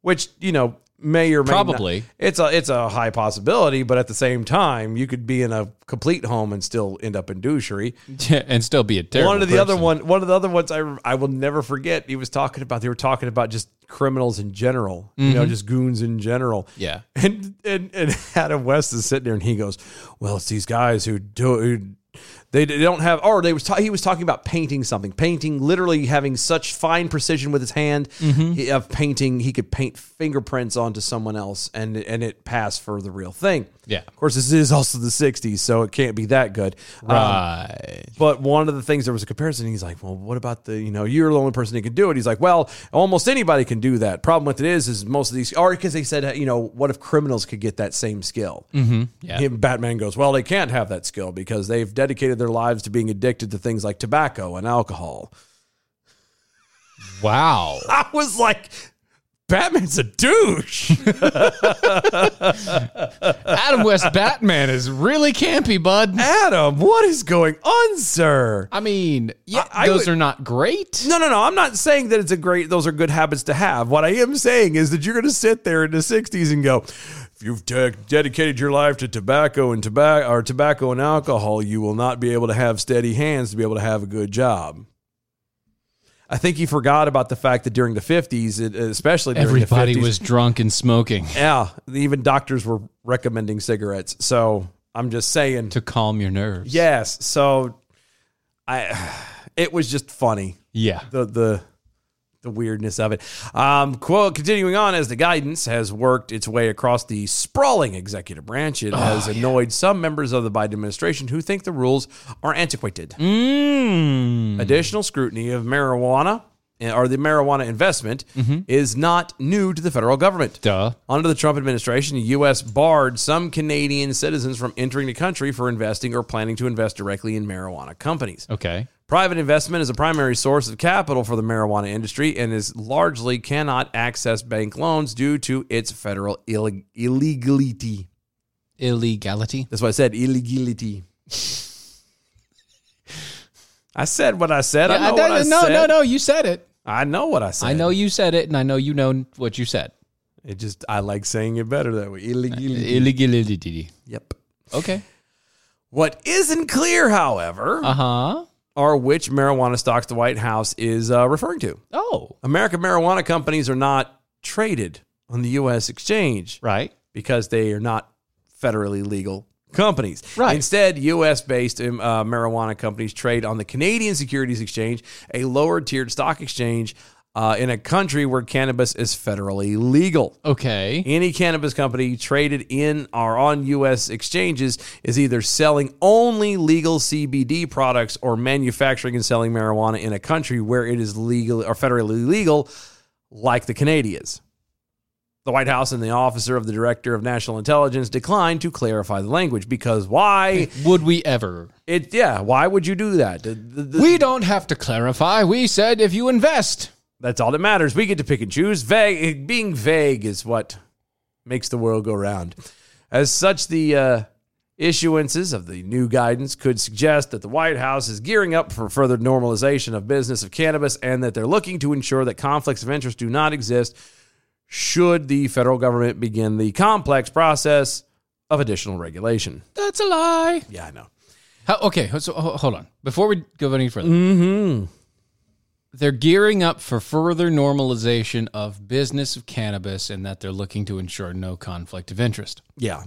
which you know may or may not- Probably. it's a it's a high possibility, but at the same time, you could be in a complete home and still end up in douchery. *laughs* and still be a terrible. one of the other person. one one of the other ones I I will never forget. He was talking about they were talking about just criminals in general, you know, just goons in general. Mm-hmm. Yeah. *laughs* And and and Adam West is sitting there and he goes, "Well, it's these guys who do who they, they don't have or they was ta- he was talking about painting something, painting literally having such fine precision with his hand Mm-hmm. of painting, he could paint fingerprints onto someone else and and it passed for the real thing. Yeah. Of course, this is also the '60s, so it can't be that good. Um, Right. but one of the things there was a comparison. He's like, "Well, what about the you know you're the only person who can do it?" He's like, "Well, almost anybody can do that. Problem with it is, is most of these, or because they said, you know, what if criminals could get that same skill?" mm-hmm. Yeah. Him- Batman goes, "Well, they can't have that skill because they've dedicated their lives to being addicted to things like tobacco and alcohol." Wow. *laughs* I was like, Batman's a douche. Adam West Batman is really campy, bud. Adam, what is going on, sir? I mean, yeah, I- I those would- are not great. No, no, no. I'm not saying that it's a great, those are good habits to have. What I am saying is that you're going to sit there in the 60s and go, you've de- dedicated your life to tobacco and tobacco or tobacco and alcohol, you will not be able to have steady hands to be able to have a good job. I think he forgot about the fact that during the 50s, it, especially during Everybody the 50s, was drunk and smoking yeah, even doctors were recommending cigarettes. So I'm just saying, to calm your nerves. yes. So I, *sighs* it was just funny Yeah. the the the weirdness of it. Um, quote, continuing on, as the guidance has worked its way across the sprawling executive branch, it has annoyed some members of the Biden administration who think the rules are antiquated. Mm. Additional scrutiny of marijuana eh, or the marijuana investment is not new to the federal government. Duh. Under the Trump administration, the U.S. barred some Canadian citizens from entering the country for investing or planning to invest directly in marijuana companies. Okay. Private investment is a primary source of capital for the marijuana industry and is largely cannot access bank loans due to its federal illeg- illegality. Illegality. That's why I said illegality. I said what I said. I know that- what I no, said. no, no. You said it. I know what I said. I know you said it, and I know you know what you said. It just I like saying it better that way. Illegality. Illegality. yep. Okay. What isn't clear, however, Uh huh. Are which marijuana stocks the White House is uh, referring to. Oh. American marijuana companies are not traded on the U.S. exchange Right. because they are not federally legal companies. Right. Instead, U.S. based um, uh, marijuana companies trade on the Canadian Securities Exchange, a lower tiered stock exchange uh, in a country where cannabis is federally legal. Okay. Any cannabis company traded in or on U.S. exchanges is either selling only legal CBD products or manufacturing and selling marijuana in a country where it is legal or federally legal, like the Canadians. The White House and the officer of the Director of National Intelligence declined to clarify the language because why? Would we ever? It yeah, why would you do that? The- the- the- We don't have to clarify. We said if you invest. That's all that matters. We get to pick and choose. Vague, being vague is what makes the world go round. As such, the uh, issuances of the new guidance could suggest that the White House is gearing up for further normalization of business of cannabis and that they're looking to ensure that conflicts of interest do not exist should the federal government begin the complex process of additional regulation. That's a lie. Yeah, I know. How, okay, so hold on. Before we go any further, Mm-hmm. They're gearing up for further normalization of business of cannabis and that they're looking to ensure no conflict of interest. Yeah.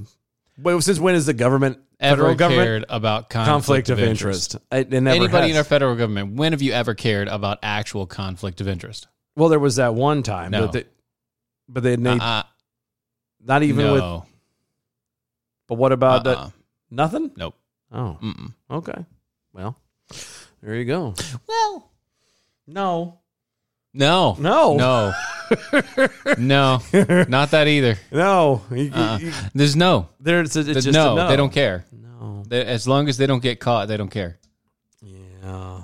Well, since when is the government, Ever federal government, cared about conflict, conflict of interest? It, it never Anybody has. in our federal government, when have you ever cared about actual conflict of interest? Well, there was that one time, No. but they, but they, they Uh-uh. not even with. But what about Uh-uh. that? Nothing. Nope. Oh, Mm-mm. okay. Well, there you go. Well, No, no. no, No. *laughs* no. Not that either. no. You- Uh-uh. you- There's no. There's it's There's just a no, no. They don't care. No. They, as long as they don't get caught, they don't care. Yeah.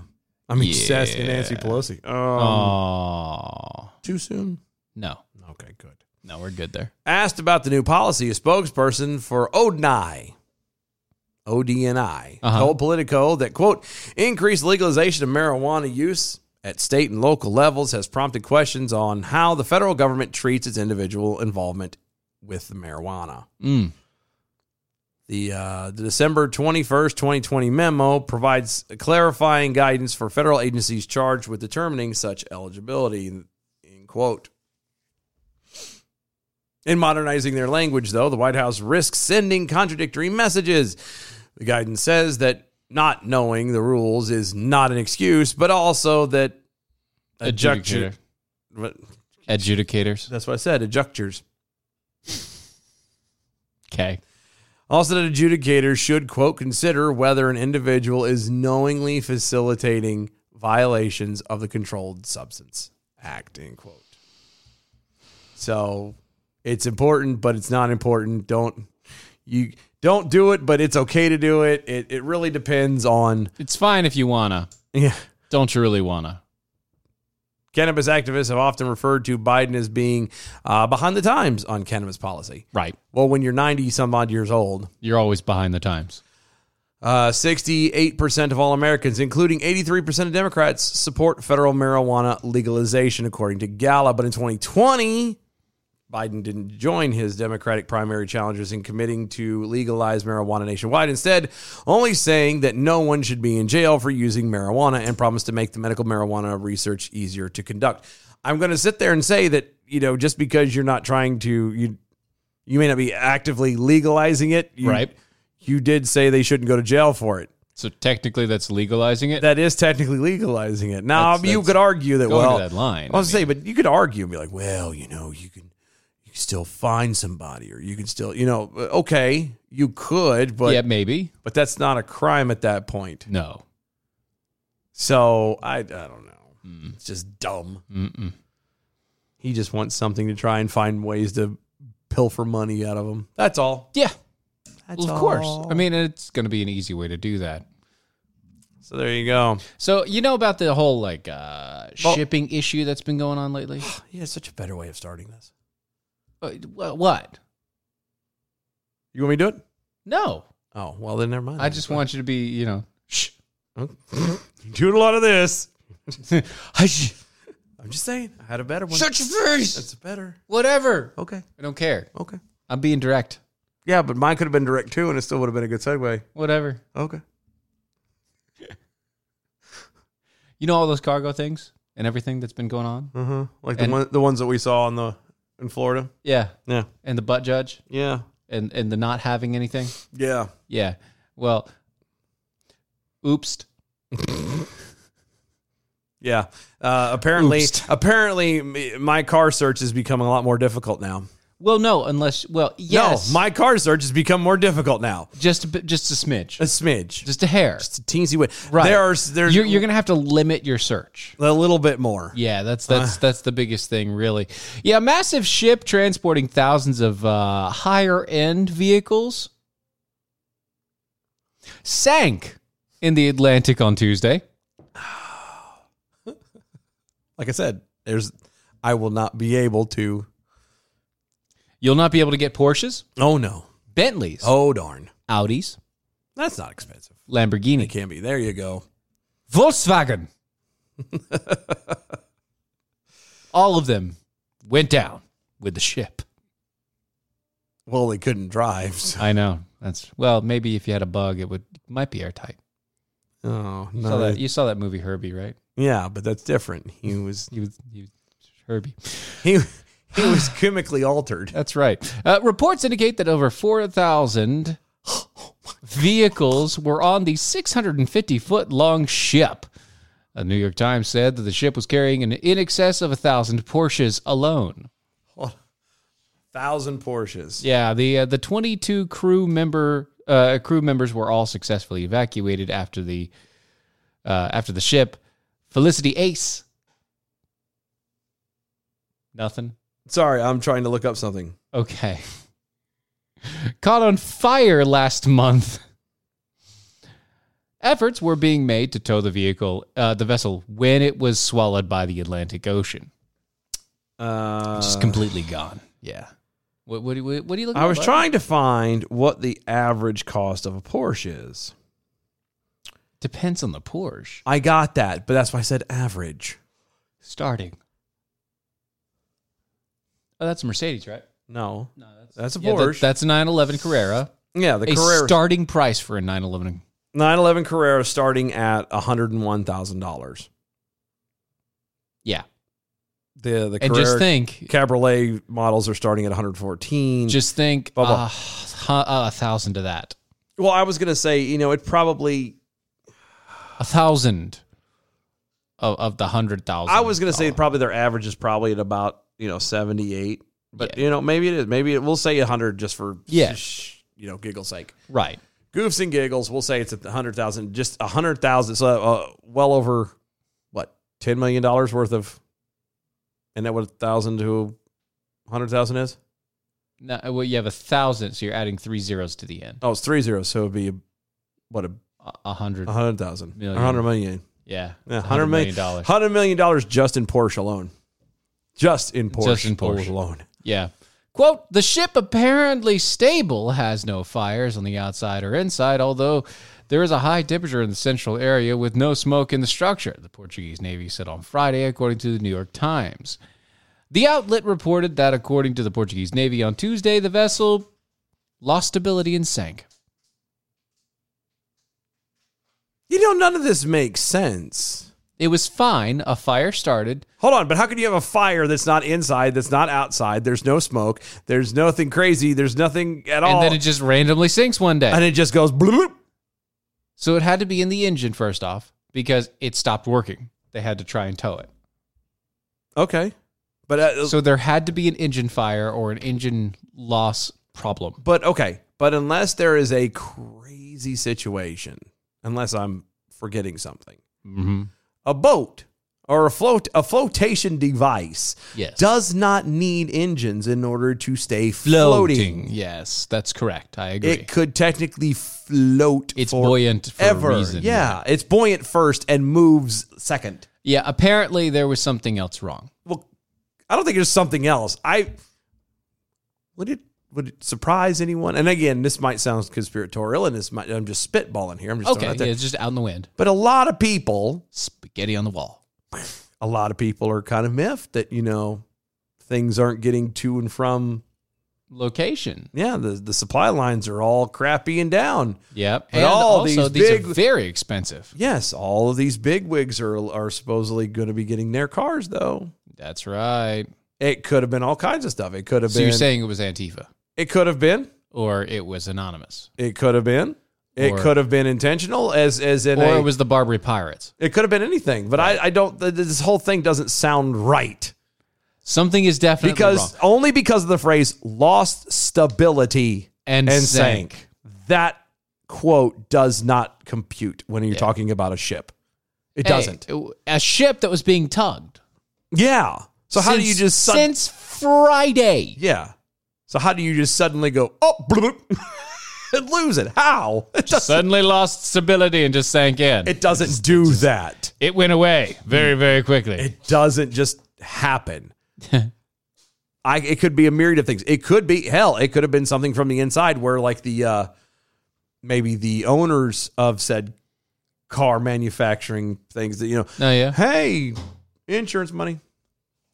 I mean, obsessed with Nancy Yeah. Pelosi. Um, Oh. Too soon. No. Okay, good. No, we're good there. Asked about the new policy, a spokesperson for ODNI, ODNI, Uh-huh. told Politico that, quote, increased legalization of marijuana use at state and local levels has prompted questions on how the federal government treats its individual involvement with the marijuana. Mm. The, uh, the December 21st, 2020 memo provides clarifying guidance for federal agencies charged with determining such eligibility. End quote. In modernizing their language, though, the White House risks sending contradictory messages. The guidance says that not knowing the rules is not an excuse, but also that Adjudicator. What- Adjudicators. That's what I said. Adjunctures. Okay. Also, that adjudicators should, quote, consider whether an individual is knowingly facilitating violations of the Controlled Substance Act, end quote. So it's important, but it's not important. Don't you don't do it, but it's okay to do it. It it really depends on It's fine if you wanna. yeah. Don't you really wanna? Cannabis activists have often referred to Biden as being uh, behind the times on cannabis policy. Right. Well, when you're 90 some odd years old, You're always behind the times. uh, 68% of all Americans, including 83% of Democrats, support federal marijuana legalization, according to Gallup. But in 2020, Biden didn't join his Democratic primary challengers in committing to legalize marijuana nationwide. Instead, only saying that no one should be in jail for using marijuana and promised to make the medical marijuana research easier to conduct. I'm going to sit there and say that, you know, just because you're not trying to, you, you may not be actively legalizing it. You, Right. You did say they shouldn't go to jail for it. So technically, that's legalizing it. That is technically legalizing it. Now That's- you that's could argue that well, that line, I was say, but you could argue and be like, well, you know, you can you can still find somebody, or you can still, you know, okay, you could, but yeah, maybe. but that's not a crime at that point. No. So I I don't know. Mm. It's just dumb. Mm-mm. He just wants something to try and find ways to pilfer money out of them. That's all. Yeah. That's well, of course. I mean, it's going to be an easy way to do that. So there you go. So you know about the whole like uh, Well- shipping issue that's been going on lately? *sighs* Yeah, it's such a better way of starting this. Uh, wha- what? You want me to do it? No. Oh well, then never mind. I just want you to be, you know, shh. *laughs* doing a lot of this. *laughs* Hush. I'm just saying, I had a better one. Shut your face. That's better. Whatever. Okay. I don't care. Okay. I'm being direct. Yeah, but mine could have been direct too, and it still would have been a good segue. Whatever. Okay. *laughs* You know all those cargo things and everything that's been going on? Uh huh. Like the And- one, the ones that we saw on the in Florida. Yeah. Yeah. And the butt judge Yeah. and and the not having anything? Yeah. Yeah. Well, oops. *laughs* Yeah. Uh, apparently, apparently, my car search is becoming a lot more difficult now. Well, no, unless well, yes. No, my car search has become more difficult now. just a bit, just a smidge. A smidge, just a hair. just a teensy bit. Right. There are there's you're, you're going to have to limit your search. a little bit more. Yeah, that's that's that's the biggest thing, really. Yeah, a massive ship transporting thousands of uh, higher end vehicles sank in the Atlantic on Tuesday. *sighs* Like I said, there's I will not be able to. You'll not be able to get Porsches, Oh no. Bentleys, Oh darn. Audis, That's not expensive. It Lamborghini, can be. There you go. Volkswagen. *laughs* All of them went down with the ship. Well, they couldn't drive. So. I know. That's well, maybe if you had a bug, it would might be airtight. Oh You no. saw that? You saw that movie Herbie, right? Yeah, but that's different. He *laughs* was He was, he was Herbie. he he was chemically altered. *laughs* That's right. Uh, reports indicate that over 4,000 vehicles were on the 650 foot long ship. The New York Times said that the ship was carrying an in excess of a thousand Porsches alone. Thousand Porsches. Yeah, the uh, the 22 crew member uh, crew members were all successfully evacuated after the uh, after the ship Felicity Ace. Nothing. Sorry, I'm trying to look up something. Okay. Caught on fire last month. Efforts were being made to tow the vehicle, uh, the vessel, when it was swallowed by the Atlantic Ocean. Uh, Just completely gone. Yeah. What, what, do you- what, are you looking I was bud? trying to find what the average cost of a Porsche is. Depends on the Porsche. I got that, but that's why I said average. Starting. Oh, that's a Mercedes, right? No, No, that's, that's a yeah, that- Porsche. that's a 911 Carrera. yeah, the a Carrera starting price for a 911. 911 Carrera starting at hundred and one thousand dollars. Yeah. The the And Carrera just think, Cabriolet models are starting at 114. just think Bubba. uh, hu- a thousand to that. well, I was gonna say, you know, it probably. a thousand of, of the hundred thousand. I was gonna say probably their average is probably at about you know 78, but Yeah. you know maybe it is. Maybe it, we'll say 100 just for Yeah. sh- you know giggle's sake. right. Goofs and giggles, we'll say it's at 100,000. Just 100,000, so uh, well over what 10 million dollars worth of. And that what a thousand to hundred thousand is? No, well, you have a thousand, so you're adding three zeros to the end. Oh, it's three zeros, so it'd be what a A- A hundred. a hundred thousand, Million. a hundred million. Yeah, Yeah, $100 hundred million dollars. Hundred million dollars just in Porsche alone. Just in Porsche, Just in Porsche. alone. Yeah. Quote, the ship apparently stable has no fires on the outside or inside, although there is a high temperature in the central area with no smoke in the structure, the Portuguese Navy said on Friday, according to the New York Times. The outlet reported that, according to the Portuguese Navy on Tuesday, the vessel lost stability and sank. You know, none of this makes sense. It was fine. A fire started. Hold on, but how can you have a fire that's not inside, that's not outside? There's no smoke. There's nothing crazy. There's nothing at all. And then it just randomly sinks one day. and it just goes bloop. So it had to be in the engine first off because it stopped working. They had to try and tow it. Okay, but uh, So there had to be an engine fire or an engine loss problem. but okay, but unless there is a crazy situation, unless I'm forgetting something, Mm-hmm. A boat or a float a flotation device Yes. does not need engines in order to stay floating. Yes, that's correct. I agree. It could technically float. It's buoyant for reason, Yeah, it's buoyant first and moves second. yeah, apparently there was something else wrong. Well, I don't think there's something else. I would it would it surprise anyone? And again, this might sound conspiratorial, and this might I'm just spitballing here. I'm just Okay, out yeah, it's just out in the wind. But a lot of people, Spaghetti on the wall. a lot of people are kind of miffed that you know things aren't getting to and from. Location. Yeah, the the supply lines are all crappy and down. Yep. But and all also, these these, big- are very expensive. Yes, all of these big wigs are are supposedly going to be getting their cars though. That's right. It could have been all kinds of stuff. It could have So been. you're saying it was Antifa it could have been. or it was anonymous It could have been. It Or- could have been intentional, as as in or a, it was the Barbary Pirates. It could have been anything, but I, I don't. This whole thing doesn't sound right Something is definitely because wrong. only because of the phrase "lost stability" And and sank. sank. That quote does not compute when you're Yeah. talking about a ship. It Hey, doesn't. A ship that was being tugged. Yeah. So how do you just sud- since Friday? yeah? So how do you just suddenly go oh *laughs* bloop, and lose it? How? *laughs* It Suddenly lost stability and just sank in. It, it doesn't do that. It went away very, very quickly. It doesn't just happen. *laughs* I it could be a myriad of things. It could be hell. It could have been something from the inside where like the uh maybe the owners of said car manufacturing things that you know. oh yeah, Hey, insurance money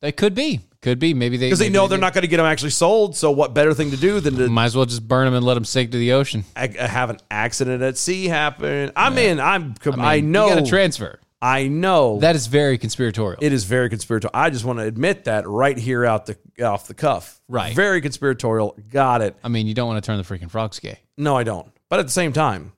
it could be. Could be. Maybe they because they know they're did. not going to get them actually sold. So what better thing to do than to Might as well just burn them and let them sink to the ocean. ag- uh, have an accident at sea happen? I'm in. I'm. I, I, know. You got to transfer. I know That is very conspiratorial. It is very conspiratorial. I just want to admit that right here out the off the cuff. Right. Very conspiratorial. Got it. I mean, you don't want to turn the freaking frogs gay. No, I don't. But at the same time,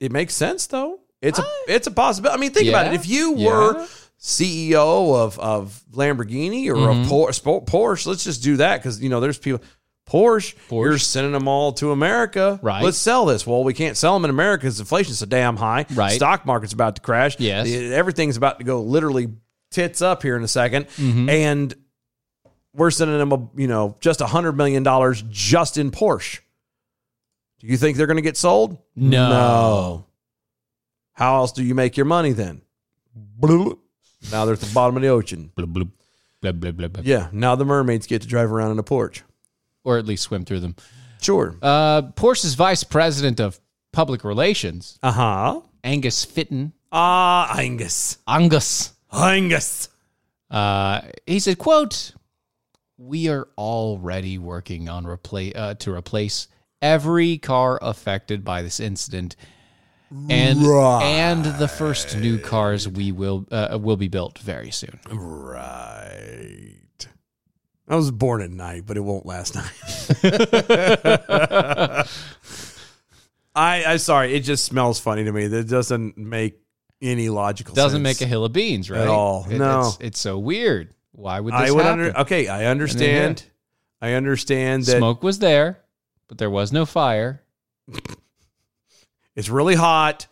it makes sense though. It's a it's a possibility. I mean, think about it. If you Yeah. CEO of of Lamborghini or Mm-hmm. of Por- Porsche, let's just do that because you know there's people. Porsche, Porsche. you're sending them all to America. Right. Let's sell this. Well, we can't sell them in America because inflation's so damn high. Right. Stock market's about to crash. Yes. Everything's about to go literally tits up here in a 2nd Mm-hmm. and we're sending them a you know just a hundred million dollars just in Porsche. Do you think they're going to get sold? No. no. How else do you make your money then? Bloop. Now they're at the bottom of the ocean. Bloop, bloop, blah, blah, blah, blah. Yeah. Now the mermaids get to drive around in a Porsche. Or at least swim through them. Sure. Uh, Porsche's vice president of public relations, Uh huh. Angus Fitton, Ah, Angus. Angus, Angus. uh, he said, "quote We are already working on repla- uh, to replace every car affected by this incident, and and the first new cars we will uh, will be built very soon." Right. I was born at night, but it won't last night. *laughs* I, I'm sorry. It just smells funny to me. That doesn't make any logical Doesn't make a hill of beans, right? At all. No. it's, it's so weird. Why would this I would happen? under, okay. I understand. I understand that Smoke was there, but there was no fire. It's really hot.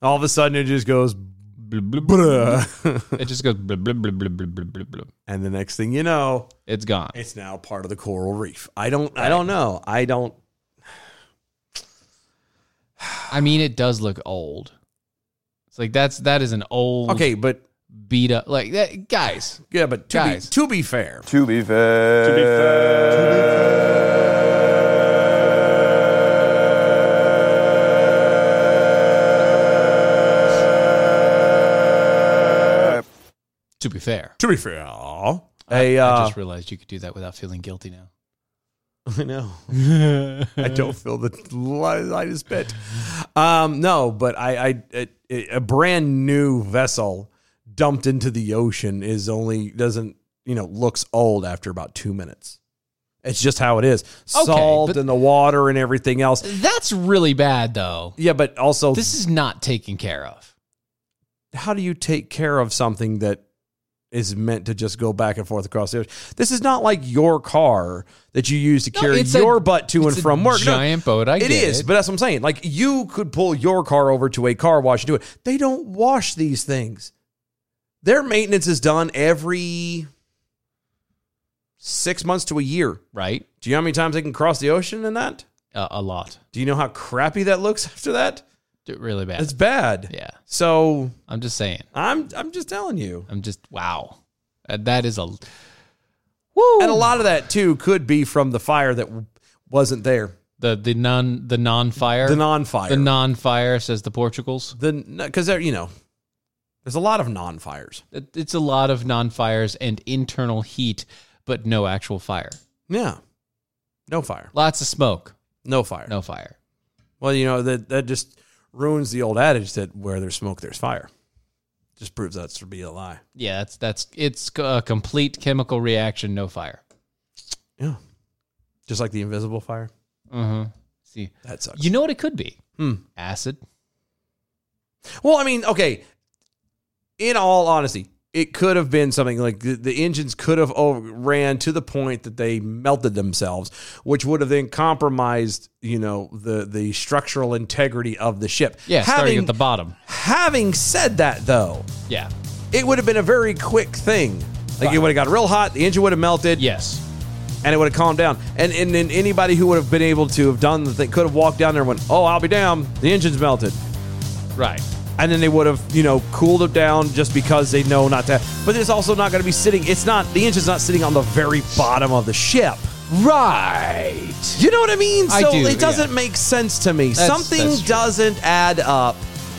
All of a sudden, it just goes, Blub, blub, blub. bruh. *laughs* It just goes blub, blub, blub, blub, blub, blub, blub, blub. and the next thing you know, It's gone. it's now part of the coral reef. I don't. I don't know. I don't. I mean, it does look old. It's like that's that is an old Okay, but beat up like that guys. yeah, but to Guys. be to be fair, To be fair. To be To be fair. to be fair, I uh, just realized you could do that without feeling guilty now. *laughs* I know. *laughs* I don't feel the lightest bit. Um, no, but I, I a, a brand new vessel dumped into the ocean is only doesn't you know looks old after about two minutes. It's just how it is. Okay, Salt and the water and everything else. That's really bad though. Yeah, but also, This is not taken care of. how do you take care of something that is meant to just go back and forth across the ocean? This is not like your car that you use to No, carry it's a- your butt to and from work. No, giant boat, I it is, it. but that's what I'm saying. Like you could pull your car over to a car wash and do it. They don't wash these things. Their maintenance is done every six months to a year. Right? Do you know how many times they can cross the ocean in that? Uh, a lot. Do you know how crappy that looks *laughs* after that? Really bad. It's bad. yeah. So I'm just saying. I'm I'm just telling you. I'm just wow. Uh, that is a woo. And a lot of that too could be from the fire that wasn't there. the the non the non fire The non-fire. the non fire says the Portugals. The because there you know, there's a lot of non-fires. It- It's a lot of non fires and internal heat, but no actual fire. Yeah, no fire, Lots of smoke, no fire. no fire. Well, you know that that just ruins the old adage that where there's smoke, there's fire. Just proves that's to be a lie. Yeah, that's that's it's a complete chemical reaction, no fire. Yeah, just like the invisible fire. Uh-huh. See, That sucks. you know what it could be? Hmm. Acid. Well, I mean, okay. In all honesty, it could have been something like the, the engines could have over, ran to the point that they melted themselves, which would have then compromised, you know, the the structural integrity of the ship. Yeah, starting having, at the bottom. having said that, though, Yeah. it would have been a very quick thing. Like it would have got real hot, the engine would have melted, Yes. and it would have calmed down. And and then anybody who would have been able to have done the thing could have walked down there and went, "Oh, I'll be damned, the engine's melted." Right. And then they would have you know cooled it down just because they know not to but it's also not going to be sitting it's not the engine's not sitting on the very bottom of the ship Right. you know what i mean I so do, it doesn't yeah. make sense to me That's- something that's doesn't add up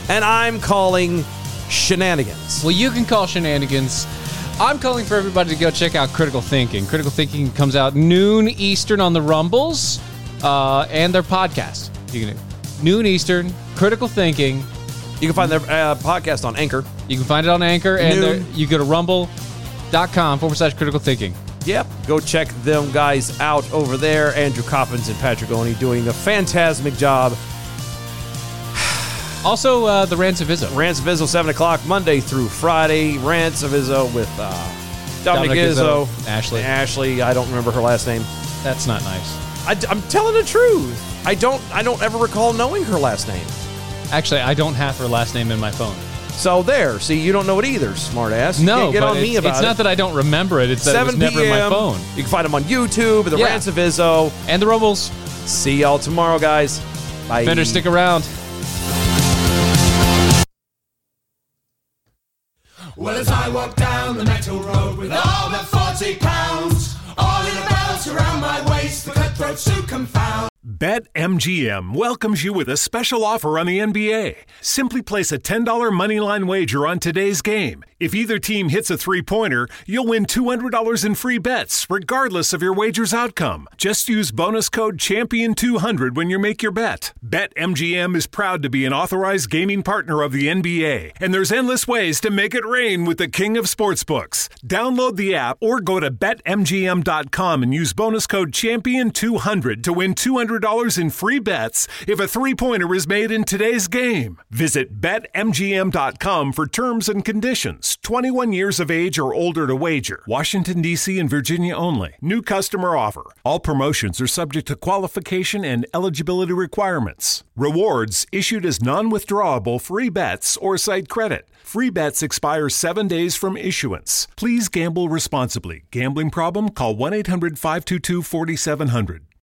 and i'm calling shenanigans Well, you can call shenanigans. I'm calling for everybody to go check out Critical Thinking. Critical Thinking comes out noon Eastern on the Rumbles uh, and their podcast. You can noon Eastern. Critical Thinking. You can find their uh, podcast on anchor You can find it on Anchor, and there- you go to rumble.com forward slash critical thinking. Yep, go check them guys out over there. Andrew Coppins and Patrick Oney doing a fantastic job. *sighs* Also, uh, the Rants of Izzo. Rants of Izzo, 7 o'clock, Monday through Friday. Rants of Izzo with uh, Dominic, Dominic Izzo. Izzo, Ashley. Ashley, I don't remember her last name. That's not nice. I, am telling the truth. I don't I don't ever recall knowing her last name. Actually, I don't have her last name in my phone. So there, see, you don't know it either, smartass. You No, can't get but on it's, me about it's it. not that I don't remember it. It's that it was never in my phone. You can find them on YouTube, the Yeah. Rants of Izzo. And the Rumbles. See y'all tomorrow, guys. Bye. Fender, stick around. Well, as I walk down the metal road with all the 40 pounds, all in a belt around my waist, the cutthroats who confound. BetMGM welcomes you with a special offer on the NBA. Simply place a $10 moneyline wager on today's game. If either team hits a three pointer, you'll win $200 in free bets, regardless of your wager's outcome. Just use bonus code CHAMPION200 when you make your bet. BetMGM is proud to be an authorized gaming partner of the NBA, and there's endless ways to make it rain with the king of sportsbooks. Download the app or go to betmgm.com and use bonus code CHAMPION200 to win $200 in free bets if a three pointer is made in today's game. Visit betmgm.com for terms and conditions. 21 years of age or older to wager. Washington, D.C. and Virginia only. New customer offer. All promotions are subject to qualification and eligibility requirements. Rewards issued as non withdrawable free bets or site credit. Free bets expire seven days from issuance. Please gamble responsibly. Gambling problem? Call 1 800 522 4700.